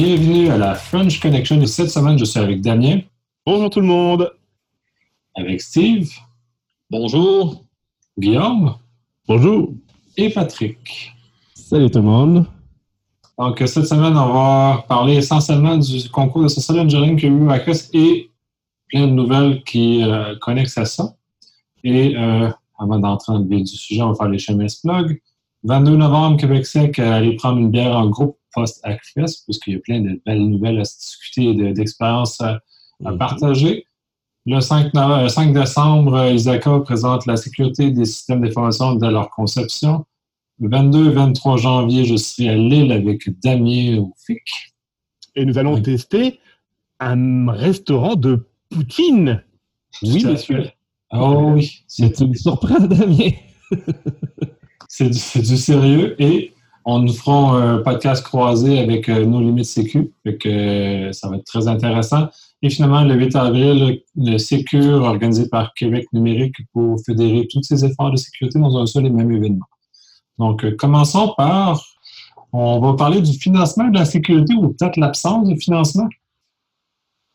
Bienvenue à la French Connection. Et cette semaine, je suis avec Damien. Bonjour tout le monde. Avec Steve. Bonjour. Guillaume. Bonjour. Et Patrick. Salut tout le monde. Donc, cette semaine, on va parler essentiellement du concours de social engineering qu'il y a eu à CRES et plein de nouvelles qui euh, connectent à ça. Et euh, avant d'entrer dans le vif du sujet, on va faire les chemises plug. 22 novembre, Québec Sec, euh, aller prendre une bière en groupe post-ACFES, puisqu'il y a plein de belles nouvelles à se discuter et d'expériences à, mhm. partager. Le 5, 5 décembre, ISACA présente la sécurité des systèmes d'information de leur conception. Le 22 et 23 janvier, je serai à Lille avec Damien au FIC. Et nous allons tester un restaurant de poutine. Oui, monsieur. Oh oui. C'est une surprise, Damien. c'est du, du, sérieux et on nous fera un podcast croisé avec euh, nos limites sécu. euh, ça va être très intéressant. Et finalement, le 8 avril, le Sécure organisé par Québec Numérique pour fédérer tous ces efforts de sécurité dans un seul et même événement. Donc, euh, commençons par, on va parler du financement de la sécurité ou peut-être l'absence de financement.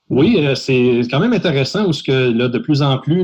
Oui, c'est quand même intéressant parce que de plus en plus,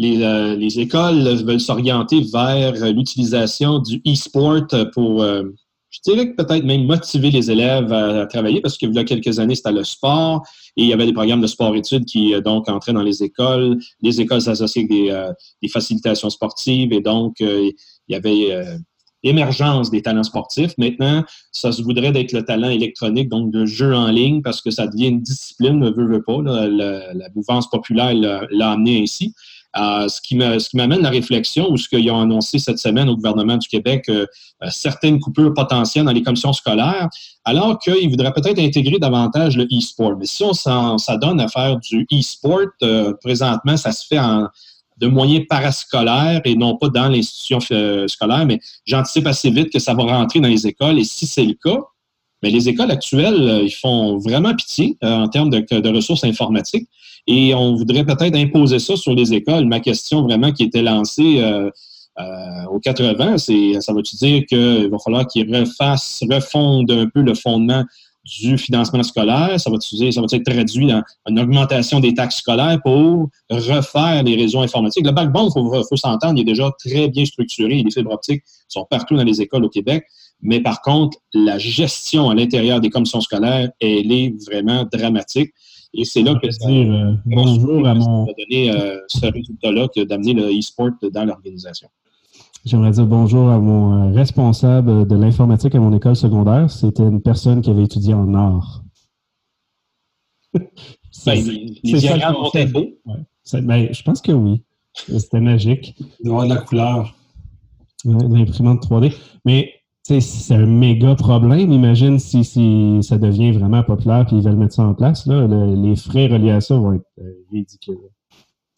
euh, les, écoles veulent s'orienter vers l'utilisation du e-sport pour, je dirais que peut-être même motiver les élèves à, travailler parce qu'il y a quelques années, c'était le sport et il y avait des programmes de sport-études qui donc entraient dans les écoles. Les écoles s'associaient avec des, facilitations sportives et donc il y avait émergence des talents sportifs. Maintenant, ça se voudrait d'être le talent électronique, donc de jeu en ligne, parce que ça devient une discipline, ne veut, veut pas. la, mouvance populaire l'a amené ainsi. Euh, ce qui m'amène la réflexion, ou ce qu'ils ont annoncé cette semaine au gouvernement du Québec, euh, euh, certaines coupures potentielles dans les commissions scolaires, alors qu'ils voudraient peut-être intégrer davantage le e-sport. Mais si on s'adonne à faire du e-sport, présentement, ça se fait en, de moyens parascolaires et non pas dans l'institution euh, scolaire, mais j'anticipe assez vite que ça va rentrer dans les écoles. Et si c'est le cas, mais les écoles actuelles, euh, ils font vraiment pitié euh, en termes de, ressources informatiques. Et on voudrait peut-être imposer ça sur les écoles. Ma question vraiment qui était lancée euh, aux 80, c'est ça veut-tu dire qu'il va falloir qu'ils refassent, refondent un peu le fondement du financement scolaire, ça va, ça va être traduit dans une augmentation des taxes scolaires pour refaire les réseaux informatiques? Le backbone, il faut, faut s'entendre, il est déjà très bien structuré. Les fibres optiques sont partout dans les écoles au Québec. Mais par contre, la gestion à l'intérieur des commissions scolaires, elle est vraiment dramatique. Et c'est là que ça dire, euh, bonjour à mon... va donner euh, ce résultat-là d'amener le e-sport dans l'organisation. J'aimerais dire bonjour à mon euh, responsable de l'informatique à mon école secondaire. C'était une personne qui avait étudié en art. Ben, les diagrammes ont été beaux. Ben, je pense que oui. C'était magique. Il de la couleur. L'imprimante 3D. Mais c'est un méga problème. Imagine si, si, ça devient vraiment populaire et ils veulent mettre ça en place. Là, les frais reliés à ça vont être euh, ridicules.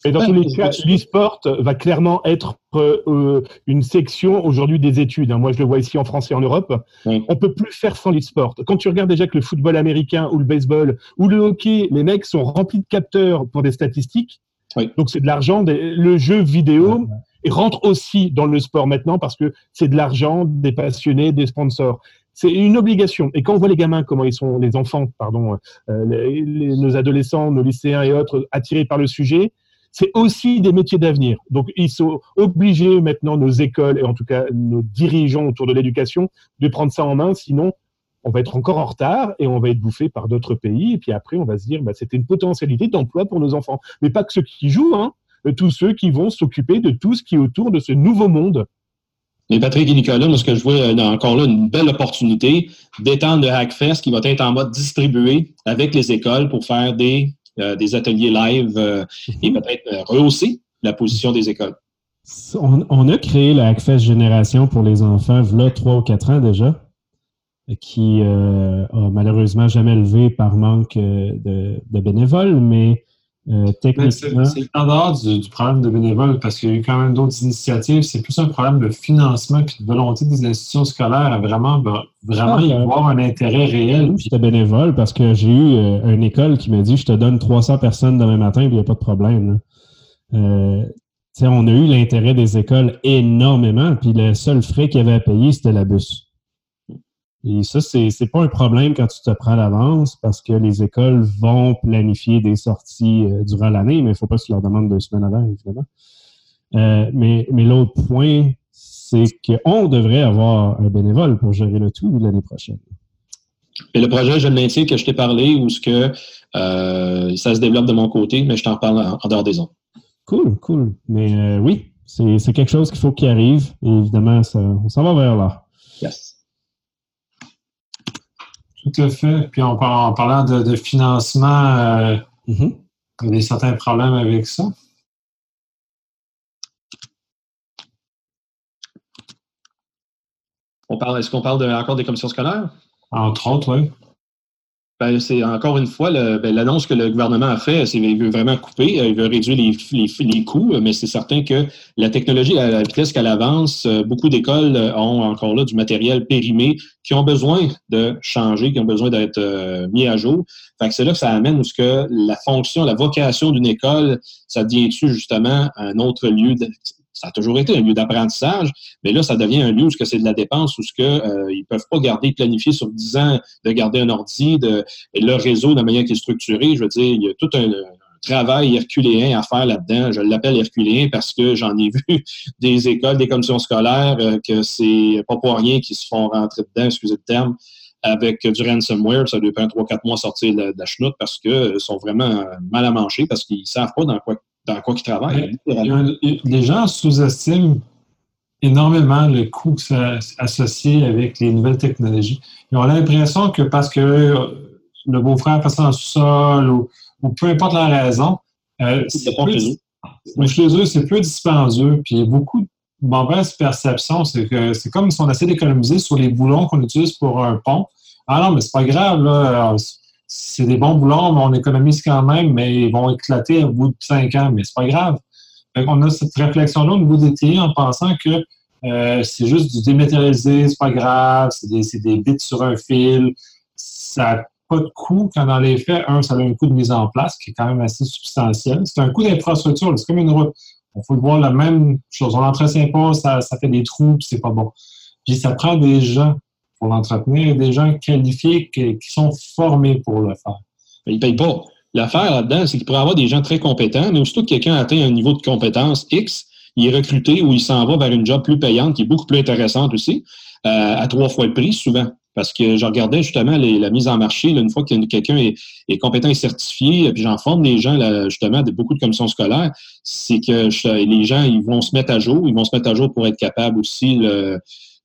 Et dans tous les cas, l'e-sport va clairement être euh, une section aujourd'hui des études. Hein. Moi, je le vois ici en France et en Europe. On On peut plus faire sans l'e-sport. Quand tu regardes déjà que le football américain ou le baseball ou le hockey, les mecs sont remplis de capteurs pour des statistiques. Donc, c'est de l'argent. Le jeu vidéo rentre aussi dans le sport maintenant parce que c'est de l'argent, des passionnés, des sponsors. C'est une obligation. Et quand on voit les gamins, comment ils sont, les enfants, pardon, euh, nos adolescents, nos lycéens et autres, attirés par le sujet, c'est aussi des métiers d'avenir. Donc, ils sont obligés maintenant, nos écoles et en tout cas nos dirigeants autour de l'éducation, de prendre ça en main. Sinon, on va être encore en retard et on va être bouffé par d'autres pays. Et puis après, on va se dire, bah, c'était une potentialité d'emploi pour nos enfants. Mais pas que ceux qui jouent, hein, tous ceux qui vont s'occuper de tout ce qui est autour de ce nouveau monde. Et Patrick et Nicolas, moi, ce que je vois euh, encore là, une belle opportunité d'étendre le Hackfest qui va être en mode distribué avec les écoles pour faire des euh, des ateliers live euh, et peut-être euh, rehausser la position des écoles. On, a créé la Hackfest Génération pour les enfants, là, trois ou quatre ans déjà, qui a malheureusement jamais levé par manque de, de bénévoles, mais euh, c'est en dehors du, problème de bénévoles parce qu'il y a eu quand même d'autres initiatives. C'est plus un problème de financement et de volonté des institutions scolaires à vraiment, vraiment y avoir un intérêt réel. J'étais bénévole parce que j'ai eu euh, une école qui m'a dit je te donne 300 personnes demain matin et il n'y a pas de problème. Euh, on a eu l'intérêt des écoles énormément, puis le seul frais qu'il y avait à payer, c'était la bus. Et ça, c'est n'est pas un problème quand tu te prends à l'avance parce que les écoles vont planifier des sorties euh, durant l'année, mais il ne faut pas que tu leur demandes deux semaines avant, évidemment. Euh, mais mais l'autre point, c'est qu'on devrait avoir un bénévole pour gérer le tout l'année prochaine. Et le projet, je le maintiens que je t'ai parlé ou ce que euh, ça se développe de mon côté, mais je t'en parle en, dehors des ondes. Cool, cool. Mais oui, c'est quelque chose qu'il faut qu'il arrive. Et évidemment, ça, on s'en va vers là. Yes. Tout à fait. Puis en, parlant de, financement, euh, mm-hmm. il y a certains problèmes avec ça. On parle, est-ce qu'on parle de, encore des commissions scolaires? Entre autres, oui. Ben, c'est encore une fois ben, l'annonce que le gouvernement a fait, c'est qu'il veut vraiment couper, euh, il veut réduire les, les, coûts, mais c'est certain que la technologie, à la vitesse qu'elle avance, euh, beaucoup d'écoles ont encore là du matériel périmé qui ont besoin de changer, qui ont besoin d'être euh, mis à jour. Fait que c'est là que ça amène où ce que la fonction, la vocation d'une école, ça devient-tu justement un autre lieu de, ça a toujours été un lieu d'apprentissage, mais là, ça devient un lieu où c'est de la dépense, où ce que, euh, ils peuvent pas garder, planifier sur 10 ans de garder un ordi, de, et leur réseau de manière qui est structuré. Je veux dire, il y a tout un, travail herculéen à faire là-dedans. Je l'appelle herculéen parce que j'en ai vu des écoles, des commissions scolaires, euh, que c'est pas pour rien qu'ils se font rentrer dedans, excusez le terme, avec du ransomware. Ça doit prendre 3-4 mois à sortir de la, chenoute parce qu'ils sont vraiment mal à manger, parce qu'ils savent pas dans quoi dans quoi qu'ils travaillent. les gens sous-estiment énormément le coût associé avec les nouvelles technologies. Ils ont l'impression que parce que le beau-frère passe en sous-sol ou, peu importe la raison, euh, c'est chez eux, c'est peu dispendieux. Puis il y a beaucoup de mauvaises perceptions. C'est que c'est comme si on essaie d'économiser sur les boulons qu'on utilise pour un pont. Ah non, mais c'est pas grave, là c'est des bons boulons, mais on économise quand même, mais ils vont éclater au bout de cinq ans, mais c'est pas grave. on a cette réflexion-là au niveau des TI en pensant que euh, c'est juste du dématérialisé, c'est pas grave, c'est des, bits sur un fil, ça n'a pas de coût quand dans les faits, un, ça a un coût de mise en place qui est quand même assez substantiel. C'est un coût d'infrastructure, c'est comme une route. On faut le voir la même chose. On l'entretient pas, ça, ça fait des trous, c'est pas bon. Puis ça prend des gens pour l'entretenir, des gens qualifiés qui, sont formés pour le faire. Ils ne payent pas. L'affaire là-dedans, c'est qu'il pourrait avoir des gens très compétents, mais aussitôt que quelqu'un atteint un niveau de compétence X, il est recruté ou il s'en va vers une job plus payante, qui est beaucoup plus intéressante aussi, euh, à trois fois le prix souvent. Parce que je regardais justement la mise en marché, une fois que quelqu'un est, compétent et certifié, puis j'en forme des gens, justement, de beaucoup de commissions scolaires, c'est que les gens, ils vont se mettre à jour, ils vont se mettre à jour pour être capables aussi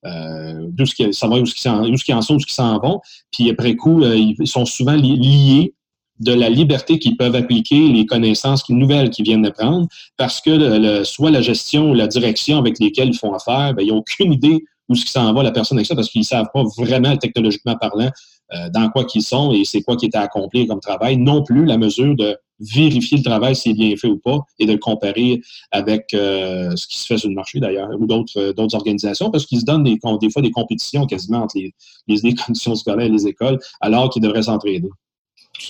euh, d'où ce savoir où ce qui où ce en sont, où ce qui s'en vont. Puis après coup, euh, ils sont souvent liés de la liberté qu'ils peuvent appliquer les connaissances nouvelles qu'ils viennent d'apprendre, parce que soit la gestion ou la direction avec lesquelles ils font affaire, ben, ils n'ont aucune idée où ce qui s'en va la personne avec ça, parce qu'ils ne savent pas vraiment, technologiquement parlant, euh, dans quoi qu'ils sont et c'est quoi qui est à accomplir comme travail, non plus la mesure de vérifier le travail s'il est bien fait ou pas et de le comparer avec euh, ce qui se fait sur le marché d'ailleurs ou d'autres euh, d'autres organisations parce qu'ils se donnent des, des fois des compétitions quasiment entre les, les, conditions scolaires et les écoles alors qu'ils devraient s'entraider.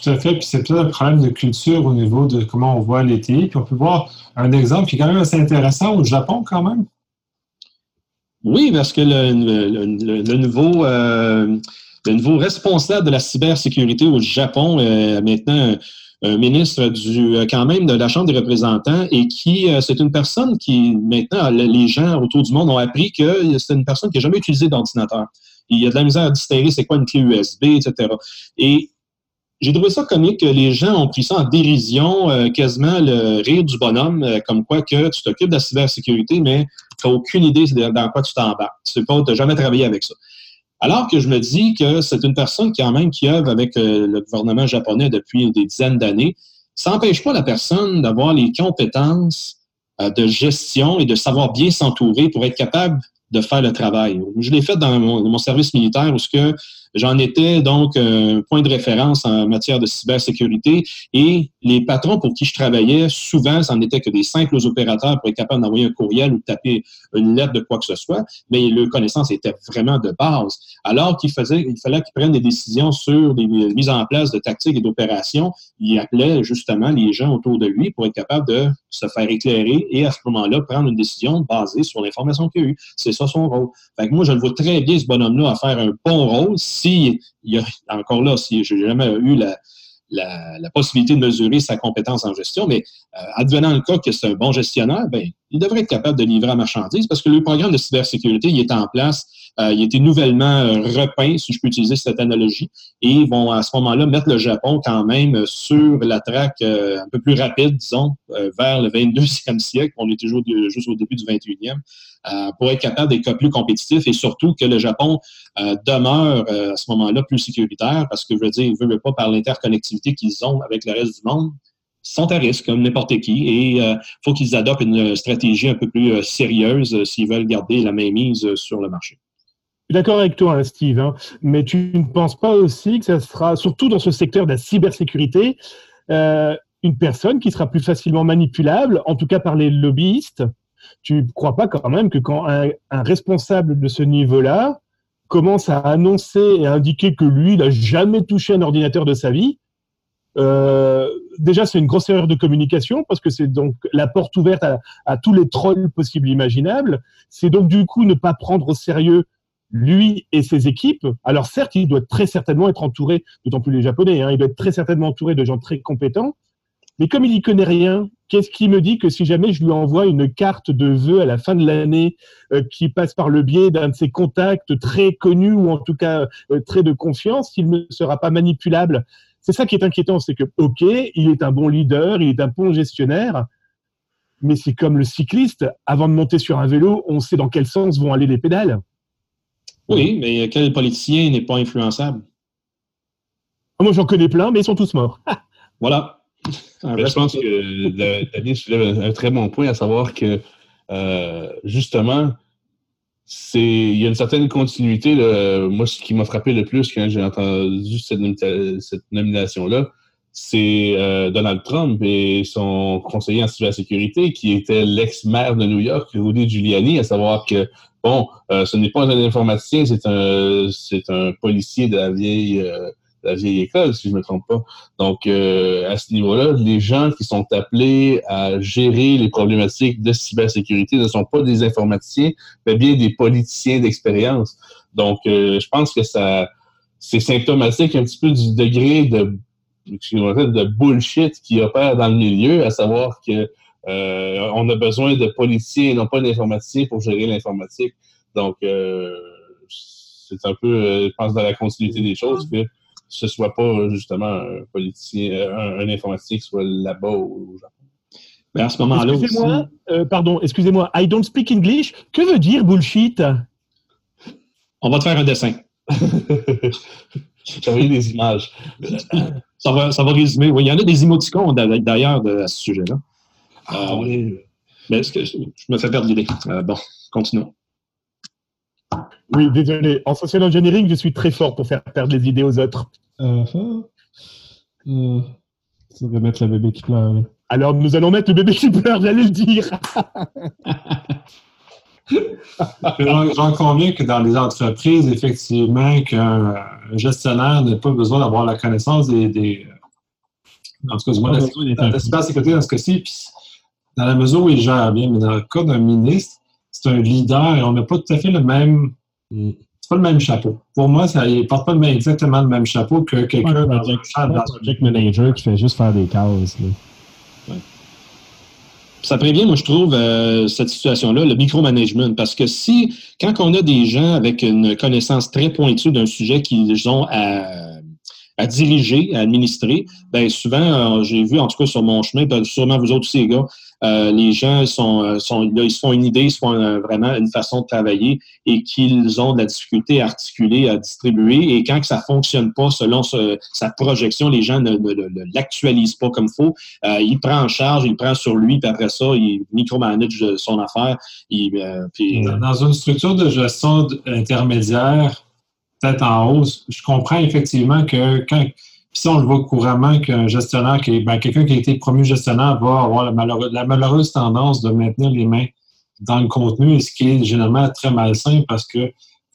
Tout à fait. Puis c'est peut-être un problème de culture au niveau de comment on voit les Puis on peut voir un exemple qui est quand même assez intéressant au Japon quand même. Oui, parce que le, le, nouveau, euh, le nouveau responsable de la cybersécurité au Japon est maintenant ministre du euh, quand même de la Chambre des représentants et qui euh, c'est une personne qui maintenant les gens autour du monde ont appris que c'est une personne qui n'a jamais utilisé d'ordinateur. Il y a de la misère à distinguer c'est quoi une clé USB, etc. Et j'ai trouvé ça comique que les gens ont pris ça en dérision, euh, quasiment le rire du bonhomme, comme quoi que tu t'occupes de la cybersécurité, mais tu n'as aucune idée dans quoi tu t'embarques. Tu n'as jamais travaillé avec ça. Alors que je me dis que c'est une personne qui, quand même, qui œuvre avec euh, le gouvernement japonais depuis des dizaines d'années. Ça n'empêche pas la personne d'avoir les compétences euh, de gestion et de savoir bien s'entourer pour être capable de faire le travail. Je l'ai fait dans mon, service militaire où ce que J'en étais donc un point de référence en matière de cybersécurité et les patrons pour qui je travaillais, souvent, c'en était que des simples opérateurs pour être capables d'envoyer un courriel ou de taper une lettre de quoi que ce soit, mais le connaissance était vraiment de base. Alors qu'il faisait, il fallait qu'ils prennent des décisions sur des mises en place de tactiques et d'opérations, il appelait justement les gens autour de lui pour être capable de se faire éclairer et à ce moment-là, prendre une décision basée sur l'information qu'il a eue. C'est ça son rôle. Fait que moi, je le vois très bien, ce bonhomme-là, à faire un bon rôle si, il y a, encore là, si j'ai jamais eu la, la, possibilité de mesurer sa compétence en gestion, mais euh, advenant le cas que c'est un bon gestionnaire, ben, il devrait être capable de livrer à marchandise parce que le programme de cybersécurité, il est en place euh, il a été nouvellement euh, repeint, si je peux utiliser cette analogie, et ils vont à ce moment-là mettre le Japon quand même sur la traque euh, un peu plus rapide, disons, vers le 22e siècle. On est toujours juste au début du 21e. pour être capable d'être plus compétitif et surtout que le Japon demeure à ce moment-là plus sécuritaire parce que, je veux dire, ils ne veulent pas par l'interconnectivité qu'ils ont avec le reste du monde, sont à risque, comme n'importe qui, et il faut qu'ils adoptent une stratégie un peu plus sérieuse s'ils veulent garder la mainmise sur le marché d'accord avec toi, hein, Steve, hein, mais tu ne penses pas aussi que ça sera, surtout dans ce secteur de la cybersécurité, euh, une personne qui sera plus facilement manipulable, en tout cas par les lobbyistes? Tu ne crois pas quand même que quand un, responsable de ce niveau-là commence à annoncer et à indiquer que lui, il n'a jamais touché un ordinateur de sa vie, euh, déjà, c'est une grosse erreur de communication parce que c'est donc la porte ouverte à, à, tous les trolls possibles imaginables. C'est donc du coup ne pas prendre au sérieux lui et ses équipes. Alors certes, il doit très certainement être entouré, d'autant plus les Japonais, hein, il doit être très certainement entouré de gens très compétents. Mais comme il n'y connaît rien, qu'est-ce qui me dit que si jamais je lui envoie une carte de vœux à la fin de l'année euh, qui passe par le biais d'un de ses contacts très connus ou en tout cas euh, très de confiance, il ne sera pas manipulable? C'est ça qui est inquiétant, c'est que, ok, il est un bon leader, il est un bon gestionnaire, mais c'est comme le cycliste, avant de monter sur un vélo, on sait dans quel sens vont aller les pédales. Oui, mais quel politicien n'est pas influençable? Ah, moi, j'en connais plein, mais ils sont tous morts. voilà. je pense que Daniel soulève un très bon point, à savoir que, euh, justement, c'est il y a une certaine continuité. moi, ce qui m'a frappé le plus quand j'ai entendu cette, nomination-là, c'est euh, Donald Trump et son conseiller en cybersécurité, qui était l'ex-maire de New York, Rudy Giuliani, à savoir que Bon, euh, ce n'est pas un informaticien, c'est un, c'est un policier de la vieille, euh, la vieille école, si je ne me trompe pas. Donc, euh, à ce niveau-là, les gens qui sont appelés à gérer les problématiques de cybersécurité ne sont pas des informaticiens, mais bien des politiciens d'expérience. Donc, je pense que ça, c'est symptomatique un petit peu du degré de, de bullshit qui opère dans le milieu, à savoir que euh, on a besoin de policiers et non pas d'informaticiens pour gérer l'informatique. Donc, euh, c'est un peu, euh, je pense, dans la continuité des choses que ce ne soit pas justement un politicien, un, informaticien qui soit là-bas au, Japon. Mais à ce moment-là excusez-moi, pardon, excusez-moi, I don't speak English. Que veut dire bullshit? On va te faire un dessin. J'ai des images. Ça va, ça va résumer. Oui, il y en a des émoticônes d'ailleurs à ce sujet-là. Ah, oui. Mais que je, me fais perdre l'idée? Euh, bon, continuons. Oui, désolé. En social engineering, je suis très fort pour faire perdre les idées aux autres. Euh, euh, ça va mettre le bébé qui pleure. Alors, nous allons mettre le bébé qui pleure, j'allais le dire. J'en conviens que dans les entreprises, effectivement, qu'un gestionnaire n'a pas besoin d'avoir la connaissance des, en tout cas, du moins, la, cybersécurité dans ce cas-ci, dans la mesure où il gère bien, mais dans le cas d'un ministre, c'est un leader et on n'a pas tout à fait le même. Mm. C'est pas le même chapeau. Pour moi, ça, il ne porte pas exactement le même chapeau que quelqu'un dans un project manager qui fait juste faire des cases. Ça prévient, moi, je trouve, euh, cette situation-là, le micromanagement. Parce que si, quand on a des gens avec une connaissance très pointue d'un sujet qu'ils ont à à diriger, à administrer, ben souvent, euh, j'ai vu, en tout cas sur mon chemin, ben, sûrement vous autres aussi, les gars, euh, les gens sont, euh, sont là, ils se font une idée, ils se font vraiment une façon de travailler et qu'ils ont de la difficulté à articuler, à distribuer. Et quand ça fonctionne pas selon sa projection, les gens ne, l'actualisent pas comme faut. il prend en charge, il prend sur lui, puis après ça, il micromanage son affaire. Dans une structure de gestion intermédiaire, peut-être en hausse. Je comprends effectivement que quand, si on le voit couramment qu'un gestionnaire, ben, quelqu'un qui a été promu gestionnaire va avoir la, malheureuse tendance de maintenir les mains dans le contenu, ce qui est généralement très malsain parce que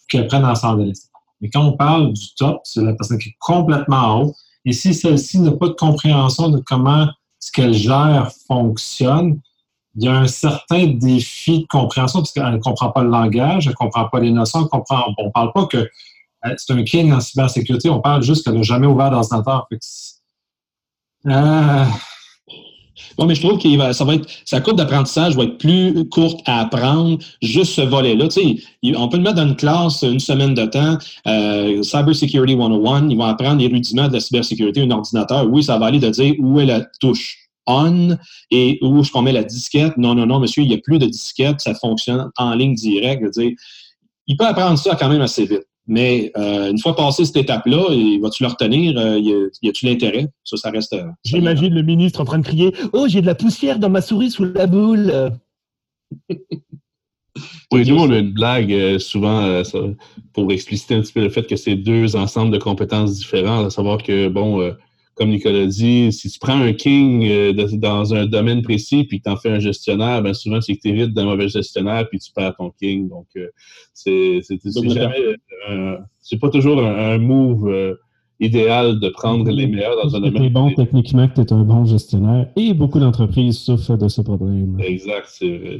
qu'elle prenne en s'en Mais quand on parle du top, c'est la personne qui est complètement en haut. Et si celle-ci n'a pas de compréhension de comment ce qu'elle gère fonctionne, il y a un certain défi de compréhension parce qu'elle ne comprend pas le langage, elle ne comprend pas les notions, on ne parle pas que c'est un king en cybersécurité, on parle juste qu'elle n'a jamais ouvert d'ordinateur. Euh, Bon, mais je trouve que ça va être, sa courbe d'apprentissage va être plus courte à apprendre, juste ce volet-là. Tu sais, on peut le mettre dans une classe une semaine de temps, euh, Cyber Security 101, ils vont apprendre les rudiments de la cybersécurité, un ordinateur. Oui, ça va aller de dire où est la touche on et où est-ce qu'on met la disquette. Non, non, non, monsieur, il n'y a plus de disquette, ça fonctionne en ligne directe. dire, il peut apprendre ça quand même assez vite. Mais euh, une fois passé cette étape-là, vas-tu le retenir? Euh, y a-tu l'intérêt? Ça, ça reste. Euh, J'imagine le ministre en train de crier Oh, j'ai de la poussière dans ma souris sous la boule. oui, nous, on a une blague souvent pour expliciter un petit peu le fait que c'est deux ensembles de compétences différents, à savoir que, bon, comme Nicolas dit, si tu prends un king euh, dans un domaine précis puis que tu en fais un gestionnaire, ben souvent c'est que tu hérites d'un mauvais gestionnaire puis tu perds ton king. Donc, euh, c'est jamais. Euh, c'est pas toujours un, move idéal de prendre les meilleurs dans un domaine. Tu es bon techniquement, que tu es un bon gestionnaire et beaucoup d'entreprises souffrent de ce problème. Exact. C'est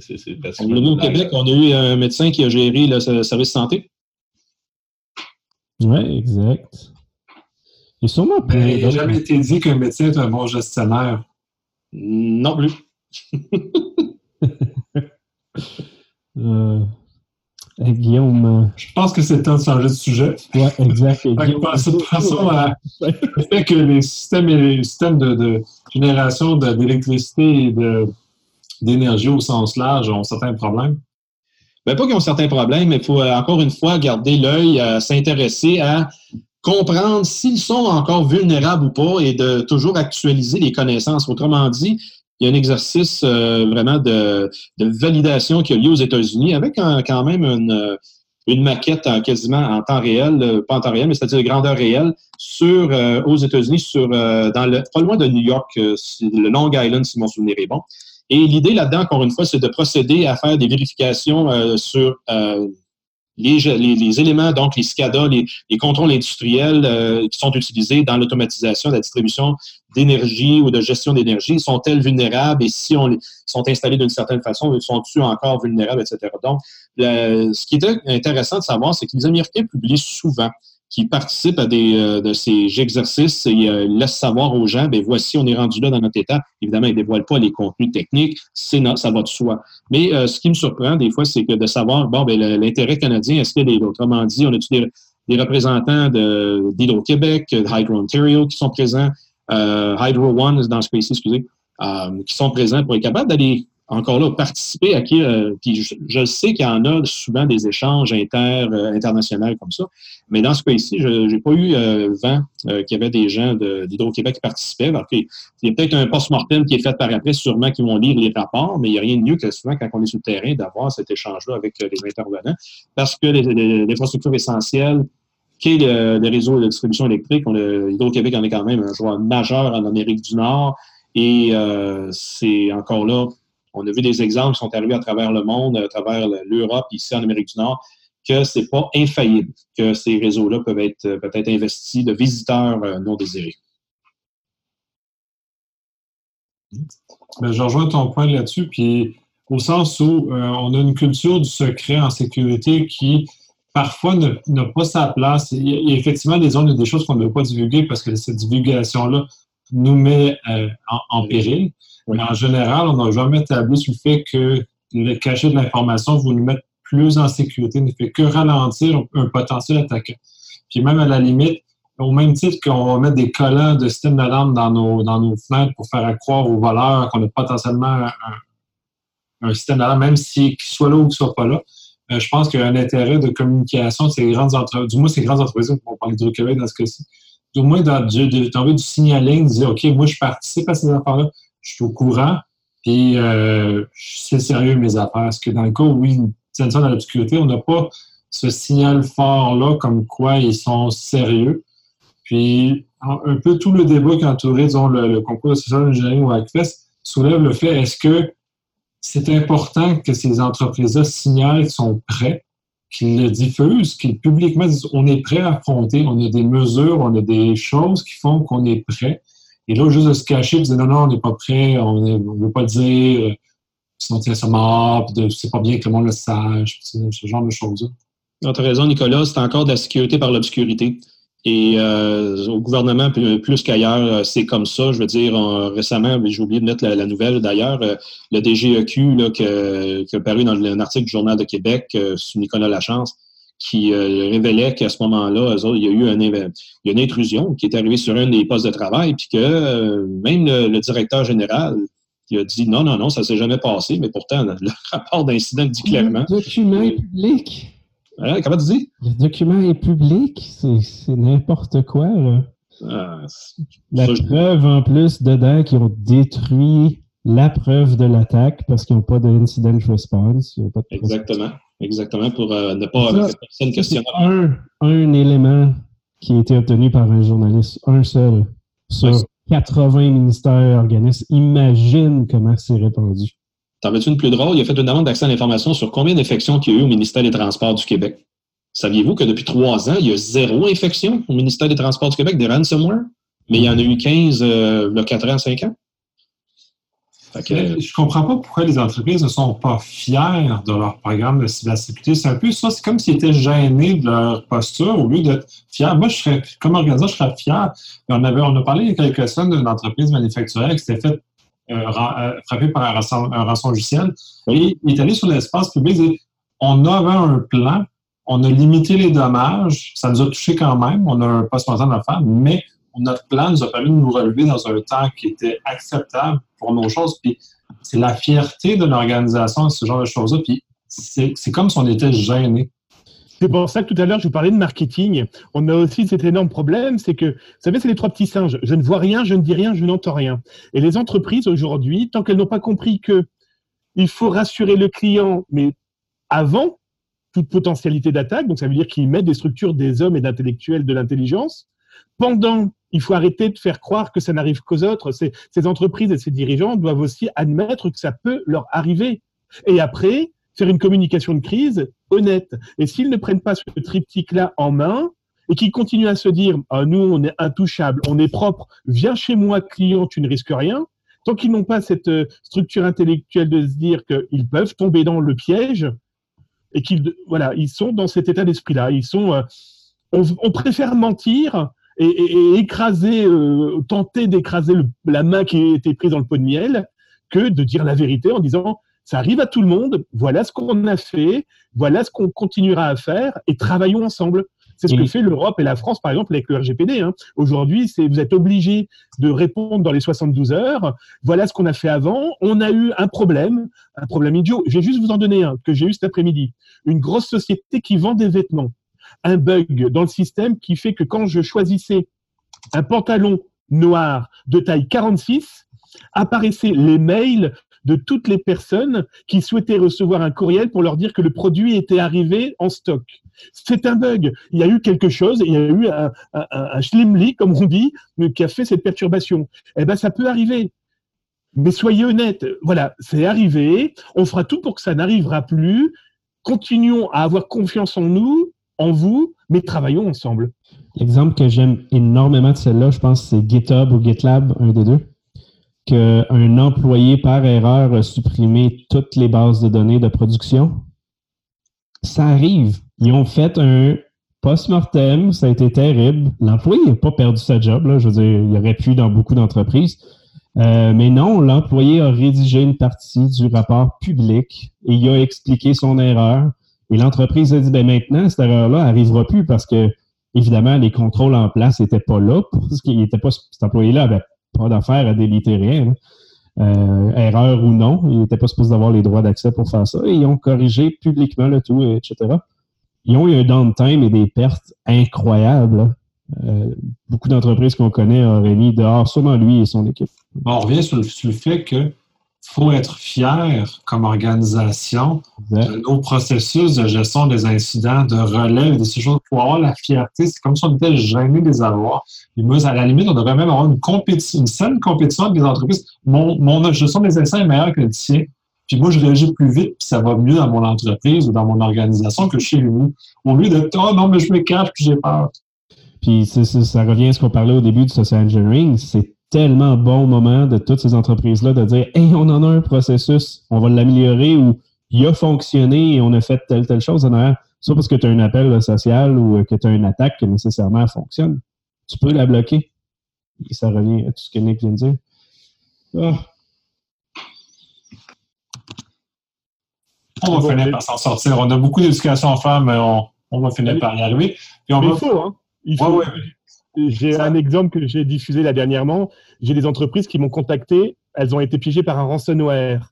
Au Québec, on a eu un médecin qui a géré le service santé. Oui, exact. Il sûrement Il n'a jamais été dit qu'un médecin est un bon gestionnaire. Non plus. euh, Guillaume. Euh, Je pense que c'est le temps de changer de sujet. Oui, exact. Passons à le fait que les systèmes, les systèmes de, génération d'électricité et d'énergie au sens large ont certains problèmes. Bien, pas qu'ils ont certains problèmes, mais il faut euh, encore une fois garder l'œil, s'intéresser à comprendre s'ils sont encore vulnérables ou pas et de toujours actualiser les connaissances. Autrement dit, il y a un exercice euh, vraiment de, validation qui a lieu aux États-Unis avec quand même une, une maquette en, quasiment en temps réel, euh, pas en temps réel, mais c'est-à-dire de grandeur réelle, sur, euh, aux États-Unis, sur, dans pas loin de New York, le Long Island, si mon souvenir est bon. Et l'idée là-dedans, encore une fois, c'est de procéder à faire des vérifications sur les, éléments, donc les SCADA, les, contrôles industriels euh, qui sont utilisés dans l'automatisation de la distribution d'énergie ou de gestion d'énergie, sont-elles vulnérables? Et si on sont installés d'une certaine façon, sont-ils encore vulnérables, etc. Donc, ce qui est intéressant de savoir, c'est que les Américains publient souvent qui participent à des, euh, de ces exercices et euh, laissent savoir aux gens, ben voici, on est rendu là dans notre état. Évidemment, ils ne dévoilent pas les contenus techniques, c'est ça va de soi. Mais euh, ce qui me surprend des fois, c'est que de savoir, bon, ben, l'intérêt canadien, est-ce qu'il y a des, autrement dit, on a des, des représentants d'Hydro-Québec, de Hydro Ontario qui sont présents, Hydro One dans ce cas-ci, excusez, qui sont présents pour être capables d'aller encore là, participer à qui, euh, je, sais qu'il y en a souvent des échanges inter, euh, internationaux comme ça, mais dans ce cas-ci, je n'ai pas eu euh, vent qu'il y avait des gens d'Hydro-Québec qui participaient. il y a peut-être un post-mortem qui est fait par après, sûrement qu'ils vont lire les rapports, mais il n'y a rien de mieux que souvent quand on est sur le terrain d'avoir cet échange-là avec les intervenants, parce que l'infrastructure essentielle, qui est le, réseau de distribution électrique, Hydro-Québec en est quand même un joueur majeur en Amérique du Nord, et c'est encore là on a vu des exemples qui sont arrivés à travers le monde, à travers l'Europe, ici en Amérique du Nord, que ce n'est pas infaillible, que ces réseaux-là peuvent être peut-être investis de visiteurs euh, non désirés. Ben, je rejoins ton point là-dessus, puis au sens où euh, on a une culture du secret en sécurité qui parfois n'a pas sa place. Il y, a, effectivement des zones, des choses qu'on ne veut pas divulguer parce que cette divulgation-là nous met euh, en, péril. Mais en général, on n'a jamais établi sur le fait que le cachet de l'information vous nous mettre plus en sécurité, ne fait que ralentir un potentiel attaquant. Puis même à la limite, au même titre qu'on va mettre des collants de système d'alarme dans nos, fenêtres pour faire croire aux voleurs qu'on a potentiellement un, système d'alarme, même s'il soit là ou qu'il soit pas là. Euh, je pense qu'il y a un intérêt de communication de ces grandes entreprises, du moins ces grandes entreprises, on parle du Québec dans ce cas-ci, du moins d'envoyer du signaling, de dire OK, moi je participe à ces affaires-là, je suis au courant, puis euh, c'est sérieux mes affaires. Parce que dans le cas où, oui, une dans l'obscurité, on n'a pas ce signal fort-là, comme quoi ils sont sérieux. Puis, un peu tout le débat qui a entouré, disons, le, concours de social engineering ou ACFES soulève le fait, est-ce que c'est important que ces entreprises-là signalent qu'ils sont prêts, qu'ils le diffusent, qu'ils publiquement disent on est prêt à affronter, on a des mesures, on a des choses qui font qu'on est prêt. Et là, juste de se cacher, de dire non, non, on n'est pas prêt, on ne veut pas dire euh, sinon c'est mort, c'est pas bien que le monde le sache, ce genre de choses-là. Tu as raison, Nicolas, c'est encore de la sécurité par l'obscurité. Et euh, au gouvernement, plus, qu'ailleurs, euh, c'est comme ça. Je veux dire, récemment, j'ai oublié de mettre la, nouvelle d'ailleurs, euh, le DGEQ là, qui, a paru dans un article du Journal de Québec sous Nicolas Lachance, qui révélait qu'à ce moment-là, il y a eu une intrusion qui est arrivée sur un des postes de travail, puis que même le, directeur général il a dit non, non, non, ça ne s'est jamais passé, mais pourtant, le, rapport d'incident dit clairement. Document public comment tu dis? Le document est public, c'est n'importe quoi. Ah, la preuve en plus dedans qui ont détruit la preuve de l'attaque parce qu'ils n'ont pas d'incident response. exactement. Exactement, pour euh, ne pas avoir personne questionner. Un, un élément qui a été obtenu par un journaliste, un seul, sur 80 ministères et organismes. Imagine comment c'est répandu. T'en veux-tu une plus drôle? Il a fait une demande d'accès à l'information sur combien d'infections qu'il y a eu au ministère des Transports du Québec. Saviez-vous que depuis trois ans, il y a zéro infection au ministère des Transports du Québec, des ransomware? Mais il y en a eu 15 euh, il y a 4 ans, 5 ans? Je ne comprends pas pourquoi les entreprises ne sont pas fières de leur programme de cybersécurité. C'est un peu ça, c'est comme s'ils étaient gênés de leur posture au lieu d'être fiers. Moi, je serais, comme organisateur, je serais fier. On, avait, on a parlé il y a quelques semaines d'une entreprise manufacturière qui s'était faite euh, euh, frappé par un rançon, un logiciel. Et il est allé sur l'espace public et on avait un plan, on a limité les dommages, ça nous a touché quand même, on a un post-mortem à faire, mais notre plan nous a permis de nous relever dans un temps qui était acceptable pour nos choses. Puis c'est la fierté de l'organisation ce genre de choses-là. Puis c'est comme si on était gêné. C'est pour ça que tout à l'heure, je vous parlais de marketing. On a aussi cet énorme problème, c'est que, vous savez, c'est les trois petits singes. Je ne vois rien, je ne dis rien, je n'entends rien. Et les entreprises aujourd'hui, tant qu'elles n'ont pas compris que il faut rassurer le client, mais avant toute potentialité d'attaque, donc ça veut dire qu'ils mettent des structures des hommes et d'intellectuels de l'intelligence. Pendant, il faut arrêter de faire croire que ça n'arrive qu'aux autres. Ces, entreprises et ces dirigeants doivent aussi admettre que ça peut leur arriver. Et après, faire une communication de crise honnête. Et s'ils ne prennent pas ce triptyque-là en main et qu'ils continuent à se dire ah, nous, on est intouchable, on est propre, viens chez moi, client, tu ne risques rien, tant qu'ils n'ont pas cette euh, structure intellectuelle de se dire qu'ils peuvent tomber dans le piège et qu'ils voilà, ils sont dans cet état d'esprit-là. Ils sont, euh, on, préfère mentir et, écraser, euh, tenter d'écraser la main qui a été prise dans le pot de miel que de dire la vérité en disant ça arrive à tout le monde. Voilà ce qu'on a fait. Voilà ce qu'on continuera à faire et travaillons ensemble. C'est ce que fait l'Europe et la France, par exemple, avec le RGPD. Hein. Aujourd'hui, vous êtes obligé de répondre dans les 72 heures. Voilà ce qu'on a fait avant. On a eu un problème, un problème idiot. Je vais juste vous en donner un que j'ai eu cet après-midi. Une grosse société qui vend des vêtements. Un bug dans le système qui fait que quand je choisissais un pantalon noir de taille 46, apparaissaient les mails de toutes les personnes qui souhaitaient recevoir un courriel pour leur dire que le produit était arrivé en stock. C'est un bug. Il y a eu quelque chose, il y a eu un, un, schlimli, comme on dit, qui a fait cette perturbation. Eh bien, ça peut arriver. Mais soyez honnêtes, voilà, c'est arrivé, on fera tout pour que ça n'arrivera plus. Continuons à avoir confiance en nous, en vous, mais travaillons ensemble. L'exemple que j'aime énormément de celle-là, je pense, c'est GitHub ou GitLab, un des deux qu'un employé par erreur a supprimé toutes les bases de données de production. Ça arrive. Ils ont fait un post-mortem, ça a été terrible. L'employé n'a pas perdu sa job, je veux dire, il aurait pu dans beaucoup d'entreprises. Euh, mais non, l'employé a rédigé une partie du rapport public et il a expliqué son erreur. Et l'entreprise a dit, ben maintenant, cette erreur-là n'arrivera plus parce que, évidemment, les contrôles en place n'étaient pas là parce qu'il n'était pas, cet employé-là avait pas d'affaire à déliter rien. Euh, erreur ou non, ils n'étaient pas supposés avoir les droits d'accès pour faire ça. ils ont corrigé publiquement le tout, etc. Ils ont eu un downtime et des pertes incroyables. Euh, beaucoup d'entreprises qu'on connaît auraient mis dehors, sûrement lui et son équipe. on revient sur le, fait que faut être fier comme organisation de nos processus de gestion des incidents, de relève, de ces choses. Il faut avoir la fierté. C'est comme si on était gêné des avoirs. Et moi, à la limite, on devrait même avoir une compétition, une saine compétition avec les entreprises. Mon, mon gestion des incidents est meilleure que le tien. Puis moi, je réagis plus vite, puis ça va mieux dans mon entreprise ou dans mon organisation que chez nous. Au lieu de Oh non, mais je me cache, puis j'ai peur. Puis ça revient à ce qu'on parlait au début du social engineering. C'est tellement bon moment de toutes ces entreprises-là de dire Hey, on en a un processus, on va l'améliorer ou il a fonctionné et on a fait telle, telle chose en arrière. Soit parce que tu as un appel social ou que tu as une attaque qui nécessairement fonctionne. Tu peux la bloquer. Et ça revient à tout ce que Nick vient de dire. Ah. On va finir par s'en sortir. On a beaucoup d'éducation à faire, mais on, va finir par y arriver. Il faut, hein? Il faut. J'ai un exemple que j'ai diffusé là dernièrement. J'ai des entreprises qui m'ont contacté. Elles ont été piégées par un ransomware.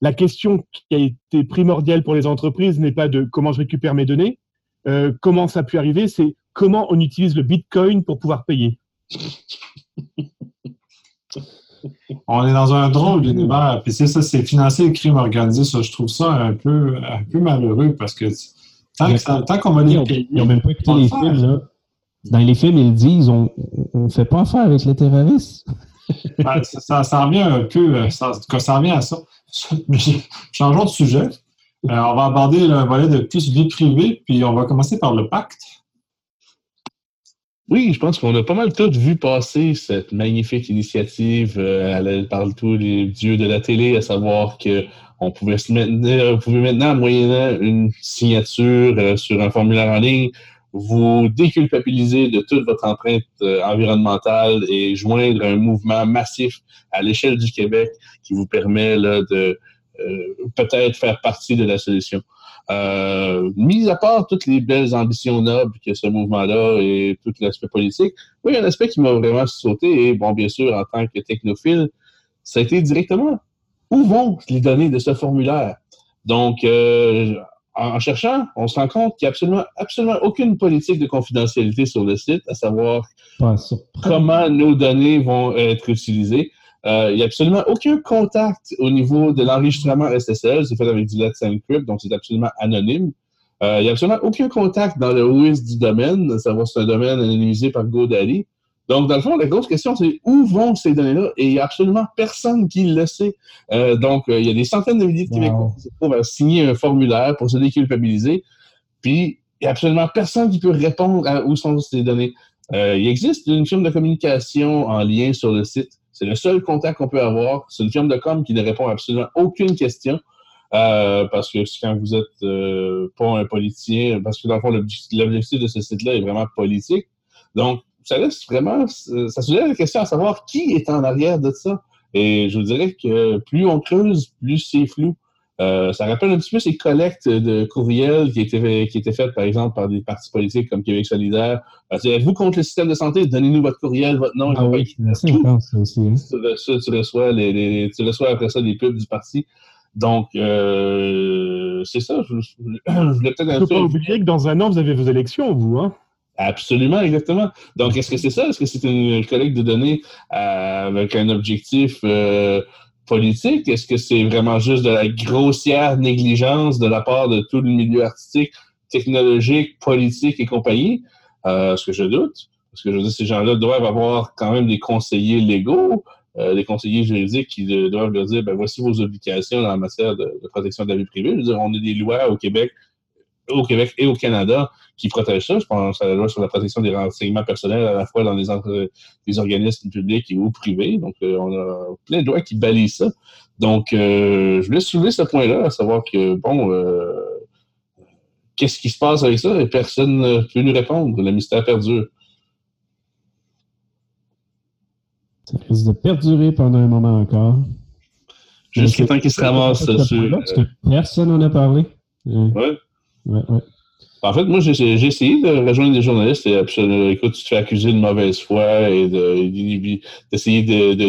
La question qui a été primordiale pour les entreprises n'est pas de comment je récupère mes données, euh, comment ça a pu arriver, c'est comment on utilise le Bitcoin pour pouvoir payer. On est dans un drôle d'univers. Puis c'est ça, c'est financer le crime organisé. Ça, je trouve ça un peu, un peu malheureux parce que tant, qu'on va les payer. Ils n'ont même pas écouté les films, là. Dans les films, ils disent on ne fait pas affaire avec les terroristes. ça, ça, revient un peu, ça, ça revient à ça. Changeons de sujet. Euh, on va aborder le volet de plus vie privée, puis on va commencer par le pacte. Oui, je pense qu'on a pas mal tout vu passer cette magnifique initiative euh, par tous les dieux de la télé, à savoir qu'on pouvait, se maintenir, pouvait maintenant, moyennant une signature euh, sur un formulaire en ligne, vous déculpabiliser de toute votre empreinte euh, environnementale et joindre un mouvement massif à l'échelle du Québec qui vous permet là, de euh, peut-être faire partie de la solution. Euh, mis à part toutes les belles ambitions nobles que ce mouvement-là et tout l'aspect politique, oui, il y a un aspect qui m'a vraiment sauté et, bon, bien sûr, en tant que technophile, ça a été directement où vont les données de ce formulaire? Donc, en cherchant, on se rend compte qu'il n'y a absolument, absolument aucune politique de confidentialité sur le site, à savoir comment nos données vont être utilisées. Euh, il n'y a absolument aucun contact au niveau de l'enregistrement SSL. C'est fait avec du Let's Encrypt, donc c'est absolument anonyme. Euh, il n'y a absolument aucun contact dans le OS du domaine, à savoir c'est un domaine anonymisé par GoDaddy. Donc, dans le fond, la grosse question, c'est où vont ces données-là? Et il n'y a absolument personne qui le sait. Euh, donc, euh, il y a des centaines de milliers de Québécois qui se trouvent à signer un formulaire pour se déculpabiliser. Puis, il n'y a absolument personne qui peut répondre à où sont ces données. Euh, il existe une firme de communication en lien sur le site. C'est le seul contact qu'on peut avoir. C'est une firme de com qui ne répond absolument aucune question. parce que quand vous êtes pas un politicien, parce que dans le fond, l'objectif de ce site-là est vraiment politique. Donc, ça laisse vraiment, ça soulève la question à savoir qui est en arrière de ça. Et je vous dirais que plus on creuse, plus c'est flou. Euh, ça rappelle un petit peu ces collectes de courriels qui étaient, qui étaient faites, par exemple, par des partis politiques comme Québec solidaire. Euh, êtes-vous contre le système de santé? Donnez-nous votre courriel, votre nom. Ah oui, c'est aussi. Hein. Tu, reçois les, tu reçois après ça des pubs du parti. Donc, euh, c'est ça. Je, voulais peut-être... Il ne faut pas oublier que dans un an, vous avez vos élections, vous, hein? Absolument, exactement. Donc, est-ce que c'est ça? Est-ce que c'est une collecte de données euh, avec un objectif euh, politique? Est-ce que c'est vraiment juste de la grossière négligence de la part de tout le milieu artistique, technologique, politique et compagnie? Euh, ce que je doute. Parce que je veux dire, ces gens-là doivent avoir quand même des conseillers légaux, des conseillers juridiques qui doivent leur dire, ben voici vos obligations en matière de, de, protection de la vie privée. Je veux dire, on a des lois au Québec au Québec et au Canada qui protègent ça. Je pense à la loi sur la protection des renseignements personnels à la fois dans les, les organismes publics et ou privés. Donc, euh, on a plein de lois qui balisent ça. Donc, euh, je voulais soulever ce point-là, à savoir que, bon, euh, qu'est-ce qui se passe avec ça? Et personne ne peut nous répondre. Le mystère perdure. Ça risque de perdurer pendant un moment encore. Jusqu'à temps qu'il se ramasse sur. Parce que personne n'en a parlé. En fait, moi, j'ai essayé de rejoindre des journalistes et absolument, écoute, tu te fais accuser de mauvaise foi et d'essayer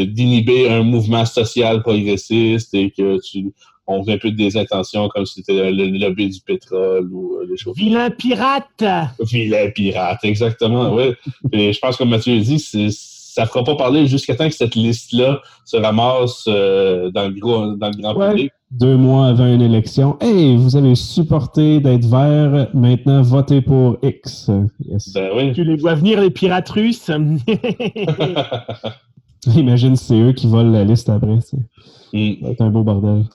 d'inhiber un mouvement social progressiste et que tu, on vient un peu des intentions comme si c'était le lobby du pétrole ou des choses. Vilain pirate! Vilain pirate, exactement, oui. et je pense, comme Mathieu dit, c'est ça ne fera pas parler jusqu'à temps que cette liste-là se ramasse euh, dans, le gros, dans le grand public. Deux mois avant une élection. Hey, vous avez supporté d'être vert, maintenant votez pour X. Ben oui. Tu les vois venir, les pirates russes. Imagine c'est eux qui volent la liste après. C'est mm. un beau bordel.